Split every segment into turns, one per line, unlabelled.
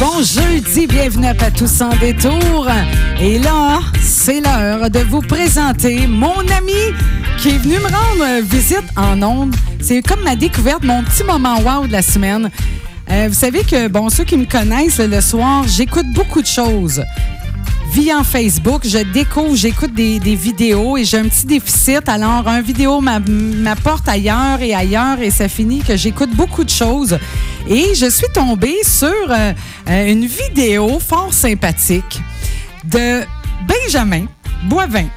bon jeudi, bienvenue à Patou sans détour. Et là, c'est l'heure de vous présenter mon ami qui est venu me rendre visite en ondes. C'est comme ma découverte, mon petit moment wow de la semaine. Euh, vous savez que, bon, ceux qui me connaissent le soir, j'écoute beaucoup de choses via Facebook, je découvre, j'écoute des, vidéos et j'ai un petit déficit. Alors, un vidéo m'apporte ailleurs et ailleurs et ça finit que j'écoute beaucoup de choses. Et je suis tombée sur euh, une vidéo fort sympathique de Benjamin Boivin,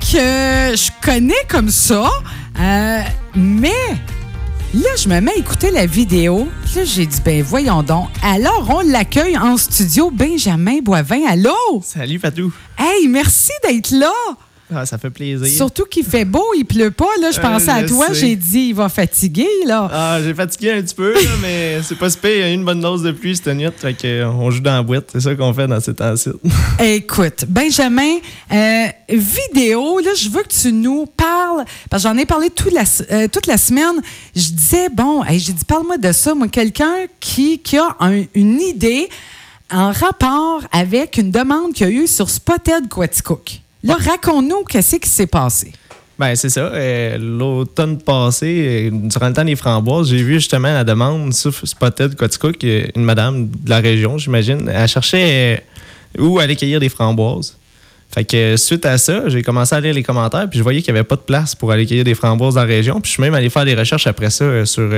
que je connais comme ça, euh, mais Là, je me mets à écouter la vidéo. Là, j'ai dit, ben voyons donc. Alors, on l'accueille en studio, Benjamin Boivin. Allô?
Salut, Fatou.
Hey, merci d'être là.
Ah, ça fait plaisir.
Surtout qu'il fait beau, il pleut pas. Là, je pensais à toi, j'ai dit, il va fatiguer. Là.
Ah, j'ai fatigué un petit peu, mais c'est pas super. Il y a une bonne dose de pluie cette nuit. Fait euh, on joue dans la boîte. C'est ça qu'on fait dans ces temps-ci.
Écoute, Benjamin, euh, vidéo, là, je veux que tu nous parles, parce que j'en ai parlé toute la, euh, toute la semaine. Je disais, bon, j'ai dit, parle-moi de ça. Moi, quelqu'un qui, qui a une idée en rapport avec une demande qu'il y a eu sur Spotted Quaticook. Là, raconte-nous qu'est-ce qui s'est passé.
Ben, c'est ça. Euh, l'automne passé, euh, durant le temps des framboises, j'ai vu justement la demande sur Spotted Quaticook, une madame de la région, j'imagine. Elle cherchait euh, où aller cueillir des framboises. Fait que suite à ça, j'ai commencé à lire les commentaires, puis je voyais qu'il n'y avait pas de place pour aller cueillir des framboises dans la région. Puis je suis même allé faire des recherches après ça sur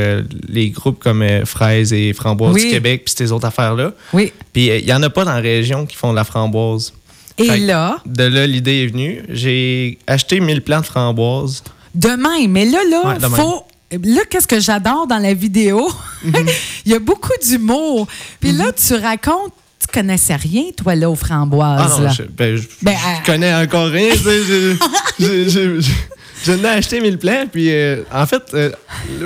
les groupes comme Fraises et Framboises du Québec, puis ces autres affaires-là.
Oui.
Puis il n'y en a pas dans la région qui font de la framboise.
Et là?
De là, l'idée est venue. J'ai acheté 1000 plants de framboises.
Demain, mais là, là, faut. Là, qu'est-ce que j'adore dans la vidéo? Mhm. Il y a beaucoup d'humour. Puis là, mhm. tu racontes tu connaissais rien, toi, là, aux framboises.
Ah non, je, ben, ben, euh, connais encore rien. je n'ai acheté 1000 plants, puis euh, en fait, euh,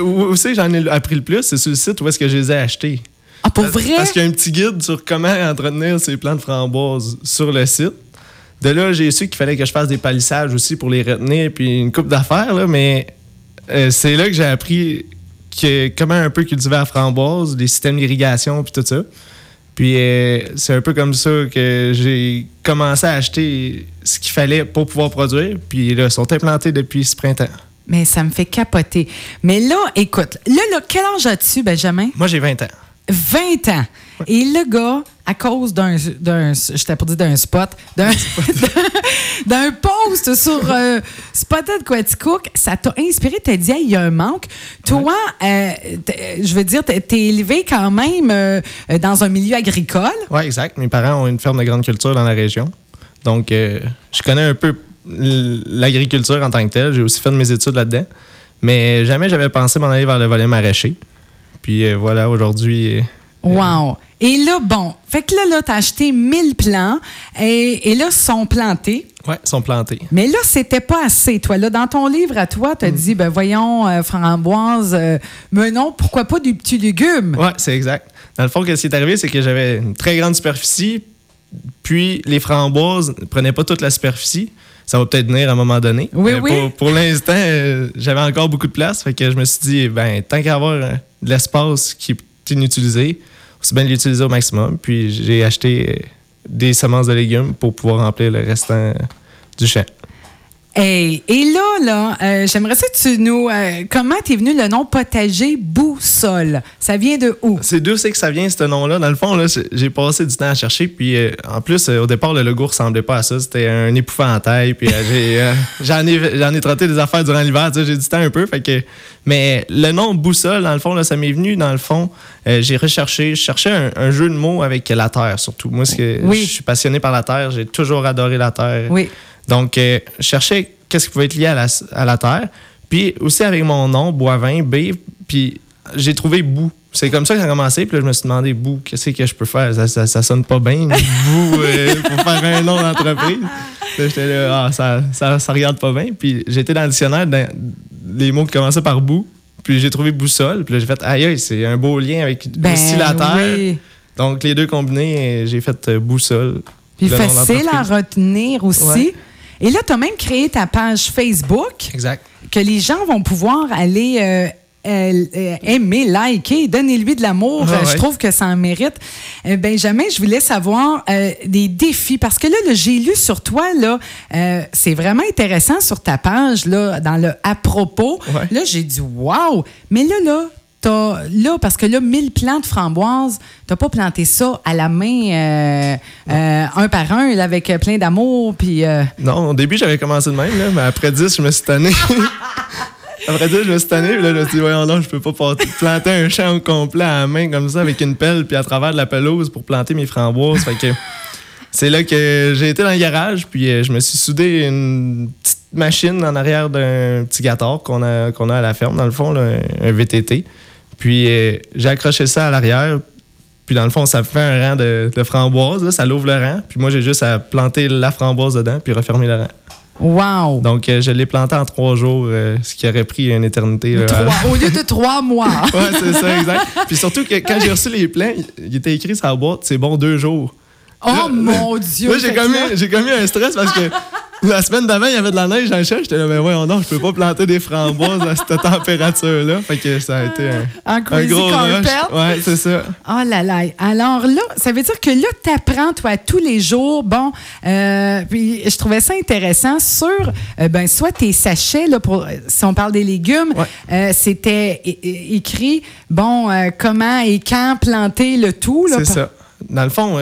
où, c'est j'en ai appris le plus, c'est sur le site où est-ce que je les ai achetés.
Ah, pour vrai?
Parce qu'il y a un petit guide sur comment entretenir ces plants de framboises sur le site. De là, j'ai su qu'il fallait que je fasse des palissages aussi pour les retenir, puis une coupe d'affaires, mais euh, c'est là que j'ai appris que, comment un peu cultiver la framboise, les systèmes d'irrigation, puis tout ça. Puis euh, c'est un peu comme ça que j'ai commencé à acheter ce qu'il fallait pour pouvoir produire. Puis là, ils sont implantés depuis ce printemps.
Mais ça me fait capoter. Mais là, écoute, là, là quel âge as-tu, Benjamin?
Moi, j'ai 20 ans.
20 ans. Et le gars, à cause d'un, je pour dire d'un spot, d'un, d'un post sur euh, Spotted Quaticook, ça t'a inspiré, t'as dit, il y a un manque. Toi, euh, je veux dire, t'es élevé quand même euh, dans un milieu agricole.
Oui, exact. Mes parents ont une ferme de grande culture dans la région. Donc, je connais un peu l'agriculture en tant que telle. J'ai aussi fait mes études là-dedans. Mais jamais j'avais pensé m'en aller vers le volet maraîcher. Puis euh, voilà, aujourd'hui. Euh,
wow! Et là, bon, fait que là, là, t'as acheté 1000 plants et, là, ils sont plantés.
Oui, sont plantés.
Mais là, c'était pas assez, toi. Là, dans ton livre à toi, tu as mm. dit, ben voyons, euh, framboise, mais non, pourquoi pas du petit légume?
Oui, c'est exact. Dans le fond, ce qui est arrivé, c'est que j'avais une très grande superficie, puis les framboises ne prenaient pas toute la superficie ça va peut-être venir à un moment donné.
Oui, oui.
Pour, l'instant, euh, j'avais encore beaucoup de place. Fait que je me suis dit, ben, tant qu'à avoir euh, de l'espace qui est inutilisé, c'est bien l'utiliser au maximum. Puis j'ai acheté euh, des semences de légumes pour pouvoir remplir le restant du champ
et là, là, euh, j'aimerais ça que tu nous. Euh, comment t'es venu le nom potager boussole? Ça vient de où?
C'est d'où c'est que ça vient, ce nom-là? Dans le fond, là, j'ai passé du temps à chercher. Puis euh, en plus, au départ, le logo ressemblait pas à ça. C'était un épouvantail. Puis j'en ai, j'en ai trotté des affaires durant l'hiver. J'ai du temps un peu. Fait que, mais le nom boussole, dans le fond, là, ça m'est venu, dans le fond. j'ai recherché, je cherchais un, jeu de mots avec la terre, surtout. Moi, je suis passionné par la terre. J'ai toujours adoré la terre.
Oui.
Donc, euh, chercher qu'est-ce qui pouvait être lié à la, terre. Puis aussi avec mon nom, Boivin, B, puis j'ai trouvé Bou. C'est comme ça que ça a commencé. Puis là, je me suis demandé, Bou, qu'est-ce que je peux faire? Ça, ça, sonne pas bien, Bou, euh, pour faire un nom d'entreprise. J'étais là, ah, ça, ça, ça, regarde pas bien. Puis j'étais dans le dictionnaire, dans les mots qui commençaient par Bou. Puis j'ai trouvé Boussole. Puis là, j'ai fait, aïe, c'est un beau lien avec
ben, aussi la terre.
Donc les deux combinés, j'ai fait euh, Boussole.
Puis facile à retenir aussi. Et là, tu as même créé ta page Facebook.
Exact.
Que les gens vont pouvoir aller euh, euh, euh, aimer, liker, donnez-lui de l'amour.
Ah
Euh, Je
ouais.
trouve que ça en mérite. Euh, Benjamin, je voulais savoir des défis parce que là, là, j'ai lu sur toi, là, c'est vraiment intéressant sur ta page, là, dans le à propos.
Ouais.
Là, j'ai dit waouh! Mais là, là, t'as, là, parce que là, 1000 plantes framboises, t'as pas planté ça à la main, euh, euh, un par un, là, avec euh, plein d'amour, puis. euh,
Non, au début, j'avais commencé de même, là, mais après 10, je me suis tanné. après 10, je me suis tanné, puis là, je me suis dit, voyons, non, je peux pas planter un champ au complet à la main comme ça avec une pelle, puis à travers de la pelouse pour planter mes framboises. Fait que c'est là que j'ai été dans le garage, puis je me suis soudé une petite machine en arrière d'un petit gâteau qu'on a, qu'on a à la ferme, dans le fond, là, un VTT. Puis euh, j'ai accroché ça à l'arrière, puis dans le fond, ça fait un rang de, de framboises, là, ça l'ouvre le rang. Puis moi, j'ai juste à planter la framboise dedans, puis refermer le rang.
Wow!
Donc, euh, je l'ai planté en trois jours, euh, ce qui aurait pris une éternité.
Trois- au lieu de trois mois.
ouais, c'est ça, exact. Puis surtout que quand j'ai reçu les plans, il était écrit sur la boîte, c'est bon deux jours.
Oh mon Dieu!
Là, j'ai commis, j'ai commis un stress parce que la semaine d'avant, il y avait de la neige dans le champ. J'étais là, mais ouais, non, je peux pas planter des framboises à cette température-là. Fait que ça a été un, un
crazy
gros rush.
carpet.
Ouais, c'est ça.
Oh là là. Alors là, ça veut dire que là, tu apprends, toi, tous les jours. Bon, euh, puis je trouvais ça intéressant sur, euh, ben, soit tes sachets, là, pour, si on parle des légumes,
Ouais.
euh, c'était écrit, bon, comment et quand planter le tout. Là,
C'est ça. Dans le fond,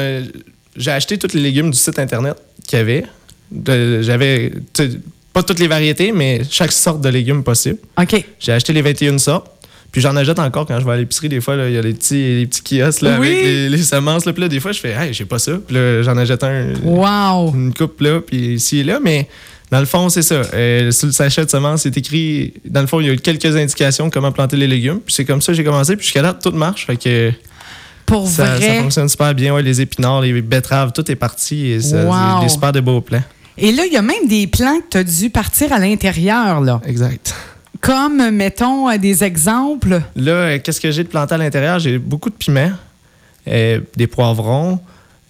j'ai acheté tous les légumes du site internet qu'il y avait. J'avais pas toutes les variétés, mais chaque sorte de légumes possible.
OK.
J'ai acheté les 21 sortes. Puis j'en achète encore quand je vais à l'épicerie. Des fois, il y a les petits, les petits kiosques là,
Oui.
avec les, les semences. Là, puis là, des fois, je fais, hey, j'ai pas ça. Puis là, j'en achète un,
Wow.
une coupe là, puis ici et là. Mais dans le fond, c'est ça. Euh, sur le sachet de semences, c'est écrit. Dans le fond, il y a quelques indications de comment planter les légumes. Puis c'est comme ça que j'ai commencé. Puis jusqu'à là, tout marche. Fait que
Pour
ça, ça
vrai.
fonctionne super bien. Ouais, les épinards, les betteraves, tout est parti. Et ça,
Wow.
c'est des super de beaux plants.
Et là, il y a même des plants que tu as dû partir à l'intérieur, là.
Exact.
Comme, mettons, euh, des exemples.
Là, euh, qu'est-ce que j'ai de planté à l'intérieur? J'ai beaucoup de piments, euh, des poivrons,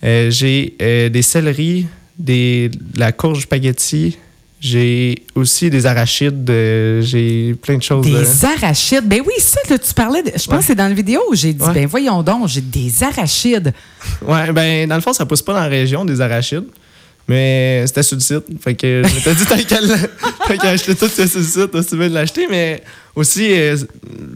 euh, j'ai euh, des céleris, des, de la courge spaghetti, j'ai aussi des arachides, euh, j'ai plein de choses. euh,
Des arachides? Ben oui, ça, là, tu parlais. de- je pense
Ouais.
que c'est dans la vidéo où j'ai dit,
Ouais.
ben voyons donc, j'ai des arachides.
Ouais, ben, dans le fond, ça pousse pas dans la région des arachides. Mais c'était sur le site. Fait que je m'étais dit, t'as qu'à acheter tout c'est sur le site, si tu veux l'acheter. Mais aussi, euh,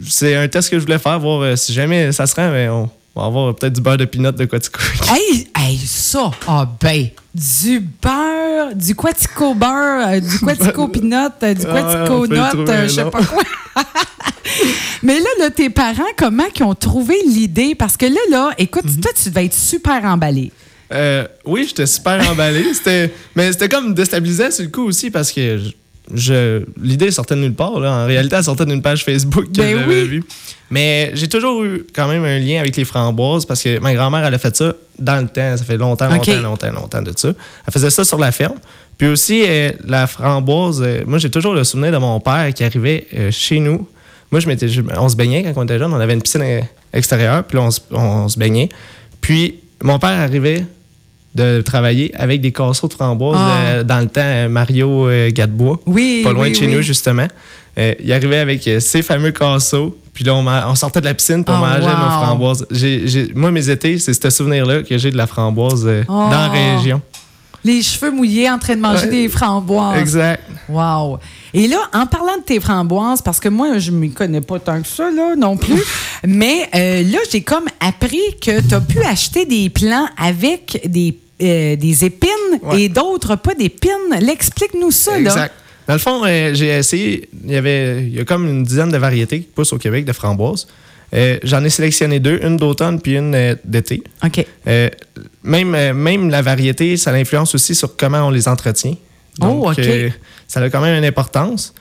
c'est un test que je voulais faire, voir euh, si jamais ça se rend, ben, on va avoir peut-être du beurre de pinot de Quatico.
Hey, hey, ça, ah ben, du beurre, du Quatico beurre, euh, du Quatico peanut, euh, du
Ah
Quatico
on trouver
euh,
un
je sais pas quoi. Mais là, là, tes parents, comment ils ont trouvé l'idée? Parce que là, là, écoute,
Mhm.
toi, tu devais être super emballé.
Euh, oui, j'étais super emballé. C'était, mais c'était comme déstabilisant sur le coup aussi parce que je, je- l'idée sortait de nulle part. Là. En réalité, elle sortait d'une page Facebook que
Ben
j'avais
oui.
vue. Mais j'ai toujours eu quand même un lien avec les framboises parce que ma grand-mère, elle a fait ça dans le temps. Ça fait longtemps, longtemps, longtemps, longtemps de ça. Elle faisait ça sur la ferme. Puis aussi, euh, la framboise, euh, moi, j'ai toujours le souvenir de mon père qui arrivait euh, chez nous. Moi, je m'étais, on se baignait quand on était jeune. On avait une piscine extérieure, puis là, on se baignait. Puis, mon père arrivait de travailler avec des casseaux de framboises
Ah.
euh, dans le temps euh, Mario euh, Gadebois,
Oui,
pas loin
oui,
de chez
oui.
nous, justement. Euh, il arrivait avec ses fameux casseaux, puis là, on, sortait de la piscine pour
Ah,
manger
wow.
nos framboises. Moi, mes étés, c'est ce souvenir-là que j'ai de la framboise
Oh.
dans la région.
Les cheveux mouillés en train de manger
Ouais.
des framboises.
Exact.
Wow. Et là, en parlant de tes framboises, parce que moi, je ne m'y connais pas tant que ça, là, non plus, mais euh, là, j'ai comme appris que tu as pu acheter des plants avec des, euh, des épines
Ouais.
et d'autres pas d'épines. L'explique-nous ça, là.
Exact. Dans le fond, euh, j'ai essayé, il y avait il y a comme une dizaine de variétés qui poussent au Québec de framboises. Euh, J'en ai sélectionné deux, une d'automne puis une euh, d'été.
OK.
Euh, même, même la variété, ça influence aussi sur comment on les entretient.
Oh, OK.
euh, ça a quand même une importance.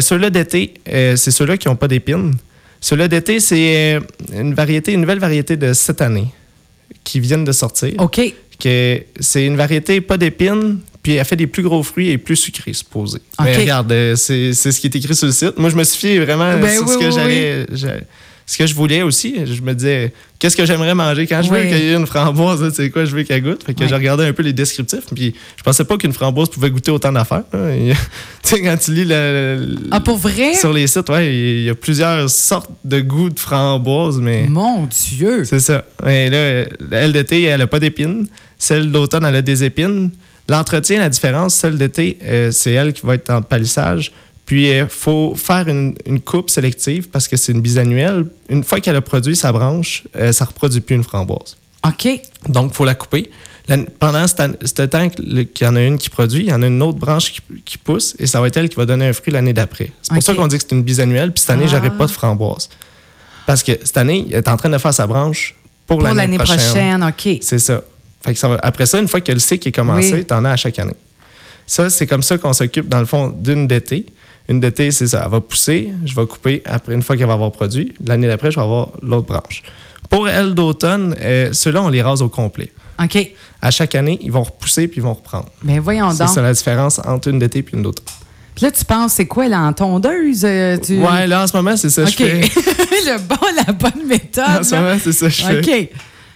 Ceux-là d'été, c'est ceux-là qui n'ont pas d'épines. Ceux-là d'été, c'est une variété, une nouvelle variété de cette année qui viennent de sortir.
OK.
C'est une variété pas d'épines, puis elle fait des plus gros fruits et plus sucrés, supposé.
OK.
Mais regarde, c'est ce qui est écrit sur le site. Moi, je me suis fié vraiment
Ben
sur
oui,
ce que
oui,
j'allais. j'a- ce que je voulais aussi, je me disais, qu'est-ce que j'aimerais manger quand je veux
Oui.
cueillir une framboise, c'est quoi je veux qu'elle goûte. Fait que j'ai regardé un peu les descriptifs, puis je pensais pas qu'une framboise pouvait goûter autant d'affaires. Tu sais, quand tu lis le, le-
Ah, pour vrai?
sur les sites, ouais, il y a plusieurs sortes de goûts de framboise, mais
Mon Dieu!
c'est ça. Et là, elle d'été, elle a pas d'épines. Celle d'automne, elle a des épines. L'entretien, la différence, celle d'été, euh, c'est elle qui va être en palissage. Puis, il faut faire une, une coupe sélective parce que c'est une bisannuelle. Une fois qu'elle a produit sa branche, euh, ça ne reproduit plus une framboise.
OK.
Donc, il faut la couper. La- pendant ce temps, qu'il y en a une qui produit, il y en a une autre branche qui, qui pousse et ça va être elle qui va donner un fruit l'année d'après. C'est pour ça qu'on dit que c'est une bisannuelle. Puis cette année,
Ah.
j'aurai pas de framboise. Parce que cette année, elle est en train de faire sa branche pour,
Pour
l'année
l'année prochaine, OK.
C'est ça. Fait que ça va- après ça, une fois que le cycle est commencé,
Oui.
tu en as à chaque année. Ça, c'est comme ça qu'on s'occupe, dans le fond, d'une d'été. Une d'été, c'est ça. Elle va pousser, je vais couper après, une fois qu'elle va avoir produit. L'année d'après, je vais avoir l'autre branche. Pour elle d'automne, euh, ceux-là, on les rase au complet.
OK.
À chaque année, ils vont repousser puis ils vont reprendre.
Ben voyons
C'est
donc.
ça la différence entre une d'été et une d'automne.
Puis là, tu penses, c'est quoi, en tondeuse? euh, tu...
Ouais, là, en ce moment, c'est ça que je fais.
Le bon, la bonne méthode.
En ce
là.
moment, c'est ça que je fais.
OK.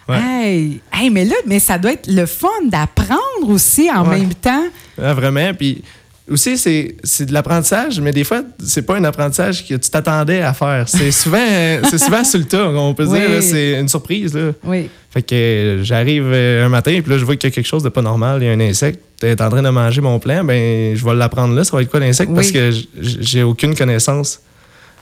Ouais.
Hey. Hey, mais là, mais ça doit être le fun d'apprendre aussi en
Ouais.
même temps.
Ah, vraiment. Puis aussi, c'est c'est de l'apprentissage, mais des fois, c'est pas un apprentissage que tu t'attendais à faire. C'est souvent, c'est souvent sur le tas, on peut
Oui.
dire. C'est une surprise. Là.
Oui.
Fait que euh, j'arrive euh, un matin, puis là, je vois qu'il y a quelque chose de pas normal. Il y a un insecte. est en train de manger mon plant. Ben, je vais l'apprendre là. Ça va être quoi l'insecte?
Oui.
Parce que j'ai aucune connaissance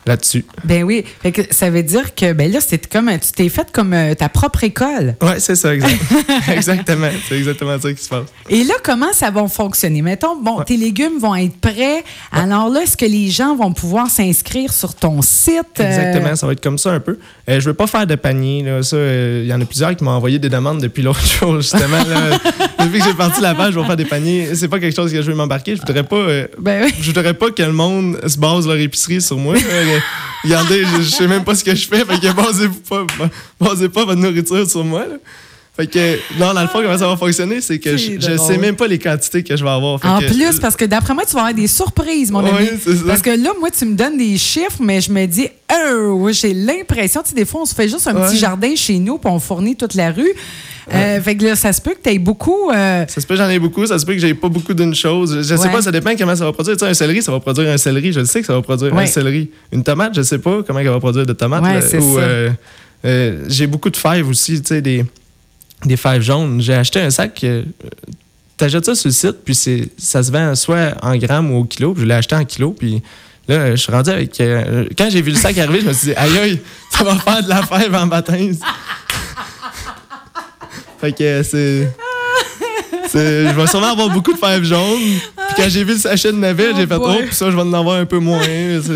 là-dessus.
Ben oui. Fait que ça veut dire que, ben là, c'est comme, tu t'es fait comme euh, ta propre école.
Ouais, c'est ça, exact. exactement. C'est exactement ça qui se passe.
Et là, comment ça va fonctionner? Mettons, bon, tes légumes vont être prêts. Alors là, est-ce que les gens vont pouvoir s'inscrire sur ton site? Euh,
Exactement, ça va être comme ça un peu. Euh, je veux pas faire de panier. Là, ça, euh, il y en a plusieurs qui m'ont envoyé des demandes depuis l'autre jour, justement. là. depuis que j'ai parti la page, je vais faire des paniers. C'est pas quelque chose que je veux m'embarquer. Je voudrais pas. euh,
Ben oui.
je voudrais pas que le monde se base leur épicerie sur moi. Regardez, je, je sais même pas ce que je fais. Fait que basez-vous pas, basez pas votre nourriture sur moi. là. Fait que, non, dans le fond, comment ça va fonctionner, c'est que je, je sais même pas les quantités que je vais avoir. Fait
En
que-
plus, parce que d'après moi, tu vas avoir des surprises, mon
Oui,
ami.
c'est ça.
Parce que là, moi, tu me donnes des chiffres, mais je me dis, oh, j'ai l'impression, tu sais, des fois, on se fait juste un petit jardin chez nous, puis on fournit toute la rue. Euh, fait que là, ça se peut que tu aies beaucoup. euh,
Ça se peut que j'en ai beaucoup, ça se peut que j'ai pas beaucoup d'une chose. Je sais
Ouais.
pas, ça dépend comment ça va produire. Tu sais, un céleri, ça va produire un céleri. Je le sais que ça va produire
Ouais.
un céleri. Une tomate, je sais pas comment elle va produire de tomates.
Ouais,
Ou, euh, j'ai beaucoup de fèves aussi, tu sais, des, des fèves jaunes. J'ai acheté un sac. T'achètes ça sur le site, puis c'est, ça se vend soit en grammes ou au kilo. Puis je l'ai acheté en kilo, puis là, je suis rendu avec. euh, quand j'ai vu le sac arriver, je me suis dit, aïe aïe, ça va faire de la fève en baptême. Fait que c'est. Je vais sûrement avoir beaucoup de fèves jaunes. Puis quand j'ai vu le sachet de navette,
Oh
j'ai fait
boy.
oh, puis ça, je vais en avoir un peu moins.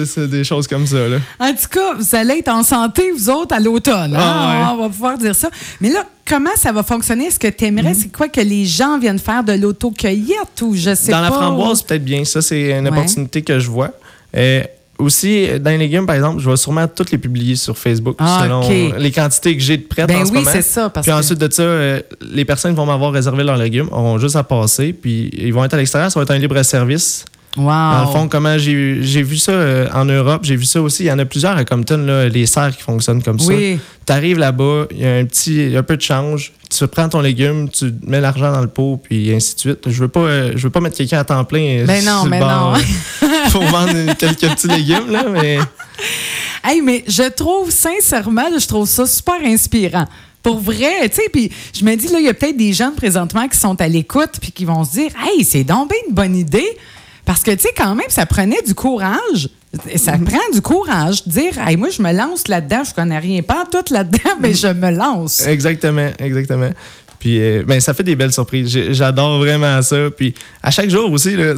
C'est des choses comme ça. Là.
En tout cas, vous allez être en santé, vous autres, à l'automne. hein?
Ah,
On va pouvoir dire ça. Mais là, comment ça va fonctionner? Est-ce que tu aimerais,
Mhm.
c'est quoi, que les gens viennent faire de l'autocueillette ou je sais
Dans
pas?
la framboise, peut-être bien. Ça, c'est une
Ouais.
opportunité que je vois. Euh, aussi, dans les légumes, par exemple, je vais sûrement toutes les publier sur Facebook
Ah,
selon les quantités que j'ai de prêtes
Ben
en ce
oui,
moment.
c'est ça. Parce
Puis
que...
ensuite de ça, euh, les personnes qui vont m'avoir réservé leurs légumes auront juste à passer. Puis ils vont être à l'extérieur. Ça va être un libre service.
Wow.
Dans le fond, comment j'ai j'ai vu ça euh, en Europe, j'ai vu ça aussi. Il y en a plusieurs à Compton, là, les serres qui fonctionnent comme ça.
oui.
Tu arrives là-bas, il y a un petit un peu de change. Tu prends ton légume, tu mets l'argent dans le pot, puis ainsi de suite. Je veux pas, euh, je veux pas mettre quelqu'un à temps plein euh,
Ben non, mais
bord,
non.
pour vendre quelques petits légumes, là, mais
Hey, mais je trouve sincèrement, je trouve ça super inspirant. Pour vrai, tu sais, puis je me dis, là, il y a peut-être des jeunes présentement qui sont à l'écoute puis qui vont se dire, hey, c'est donc bien une bonne idée. Parce que, tu sais, quand même, ça prenait du courage. Ça
Mhm.
prend du courage de dire, hey, moi, je me lance là-dedans, je connais rien, pas tout là-dedans, mais je me lance.
exactement, exactement. Puis euh, ben, ça fait des belles surprises. J'adore vraiment ça. Puis à chaque jour aussi, là,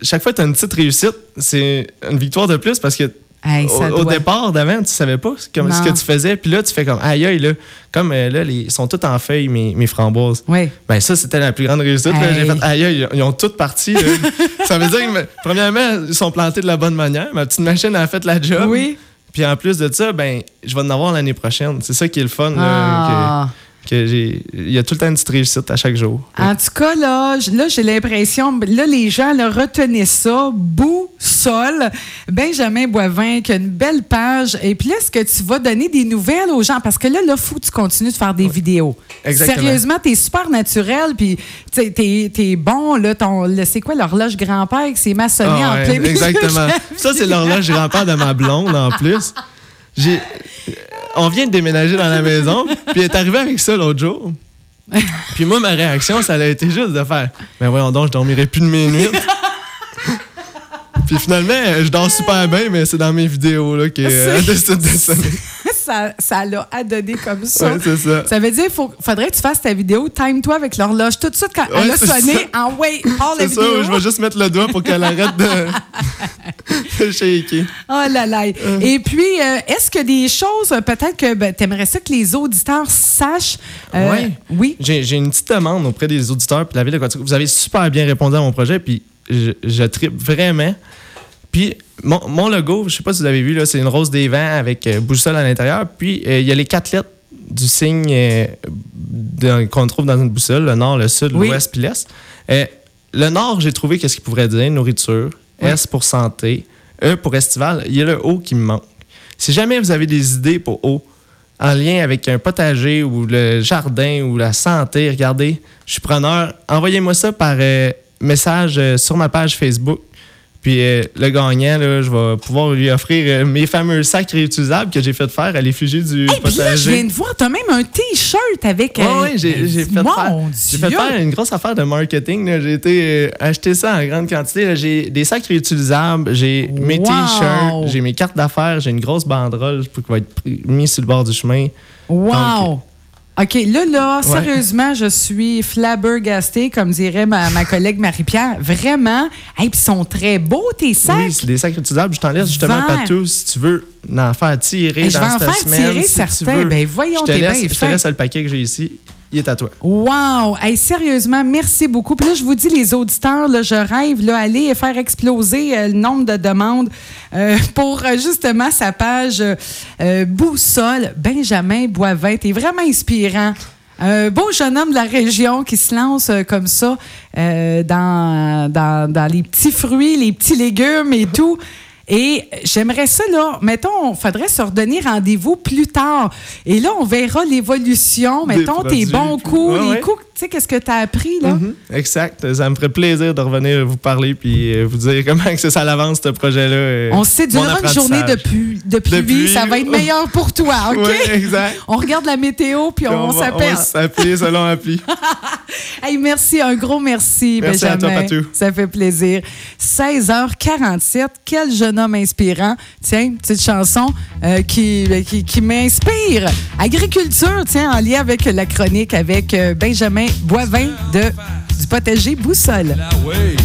chaque fois que tu as une petite réussite, c'est une victoire de plus parce que
Hey, ça
au, départ d'avant, tu savais pas comme ce que tu faisais. Puis là, tu fais comme aïe aïe, là. Comme euh, là, les- ils sont toutes en feuilles, mes, mes framboises.
Oui.
Ben ça, c'était la plus grande réussite. J'ai fait aïe aïe, ils ont toutes parti. ça veut dire que, premièrement, ils sont plantés de la bonne manière. Ma petite machine a fait la job.
Oui.
Puis en plus de ça, ben, je vais en avoir l'année prochaine. C'est ça qui est le fun. là,
Ah.
que, que j'ai. Il y a tout le temps une petite réussite à chaque jour.
En tout cas, là, là j'ai l'impression, là, les gens là, retenaient ça, boussole, Benjamin Boivin, qui a une belle page. Et puis là, est-ce que tu vas donner des nouvelles aux gens? Parce que là, là, que tu continues de faire des vidéos.
Exactement.
Sérieusement, t'es super naturel, puis t'es, t'es bon, là, ton, c'est quoi l'horloge grand-père qui s'est maçonné
Ah
en
ouais,
plein?
Exactement. Ça, c'est l'horloge grand-père de ma blonde, en plus. J'ai... On vient de déménager dans la maison, puis elle est arrivée avec ça l'autre jour. Puis moi, ma réaction, ça a été juste de faire « Mais voyons donc, je dormirai plus de minutes. » Puis finalement, je dors super bien, mais c'est dans mes vidéos là, que euh, décide de sonner.
ça, ça l'a adonné comme ça.
Ouais, c'est ça.
Ça veut dire qu'il faudrait que tu fasses ta vidéo, time-toi avec l'horloge. Tout de suite, quand elle a sonné, en wait, part la
C'est ça,
vidéo.
je vais juste mettre le doigt pour qu'elle arrête de,
Oh là là. Et puis, euh, est-ce que des choses, euh, peut-être que ben, tu aimerais ça que les auditeurs sachent? euh,
Ouais.
Oui?
J'ai une petite demande auprès des auditeurs puis de la ville de Quatico. Vous avez super bien répondu à mon projet, puis je, je tripe vraiment. Puis mon, mon logo, je sais pas si vous avez vu, là, c'est une rose des vents avec euh, boussole à l'intérieur. Puis euh, il y a les quatre lettres du signe euh, qu'on trouve dans une boussole, le nord, le sud,
Oui.
l'ouest puis l'est. Euh, le nord, j'ai trouvé qu'est-ce qu'il pourrait dire, nourriture. S pour santé. E pour estival. Il y a le O qui me manque. Si jamais vous avez des idées pour O, en lien avec un potager ou le jardin ou la santé, regardez, je suis preneur. Envoyez-moi ça par euh, message euh, sur ma page Facebook. Puis euh, le gagnant, là, je vais pouvoir lui offrir euh, mes fameux sacs réutilisables que j'ai fait faire à l'effigie du
Et puis là, je viens
potager.
de voir, tu as même un T-shirt avec. Euh,
ouais, j'ai j'ai fait, faire, j'ai fait faire une grosse affaire de marketing. là. J'ai été euh, acheter ça en grande quantité. là. J'ai des sacs réutilisables, j'ai mes t-shirts, j'ai mes cartes d'affaires, j'ai une grosse banderole pour qui va être mise sur le bord du chemin.
Wow!
Donc,
OK, là, là,
Ouais.
sérieusement, je suis flabbergastée, comme dirait ma, ma collègue Marie-Pierre. Vraiment. Et puis, ils sont très beaux, tes sacs.
Oui, c'est des sacs réutilisables. Je t'en laisse justement partout si tu veux en faire tirer
je
dans
vais en
cette
faire
semaine.
tirer
si
certains. Ben, voyons,
je te
t'es
laisse,
bien
je te laisse le paquet que j'ai ici. Il est à toi.
Wow! Sérieusement, merci beaucoup. Puis là, je vous dis, les auditeurs, là, je rêve, là, aller faire exploser euh, le nombre de demandes euh, pour euh, justement sa page euh, Boussole. Benjamin Boivin, t'es vraiment inspirant. Un beau jeune homme de la région qui se lance comme ça dans, dans les petits fruits, les petits légumes et tout. Et j'aimerais ça, là, mettons, faudrait se redonner rendez-vous plus tard. Et là, on verra l'évolution, mettons, tes bons coups,
Ouais,
les
ouais.
coups, tu sais, qu'est-ce que tu as appris, là?
Mhm, Exact. Ça me ferait plaisir de revenir vous parler puis euh, vous dire comment que c'est ça à l'avance, ce projet-là. euh,
On
mon
durera une journée de, pluie,
pluie.
ça va être meilleur pour toi, OK?
Ouais, exact.
On regarde la météo, puis on, s'appelle.
va s'appeler selon l'appli.
Hey, merci, un gros merci,
Merci à
Benjamin.
toi, Patou.
Ça fait plaisir. 16h47, quel jeune homme inspirant. Tiens, petite chanson euh, qui, qui, qui m'inspire. Agriculture, tiens, en lien avec la chronique avec Benjamin Boivin de, du potager Boussole.
Way.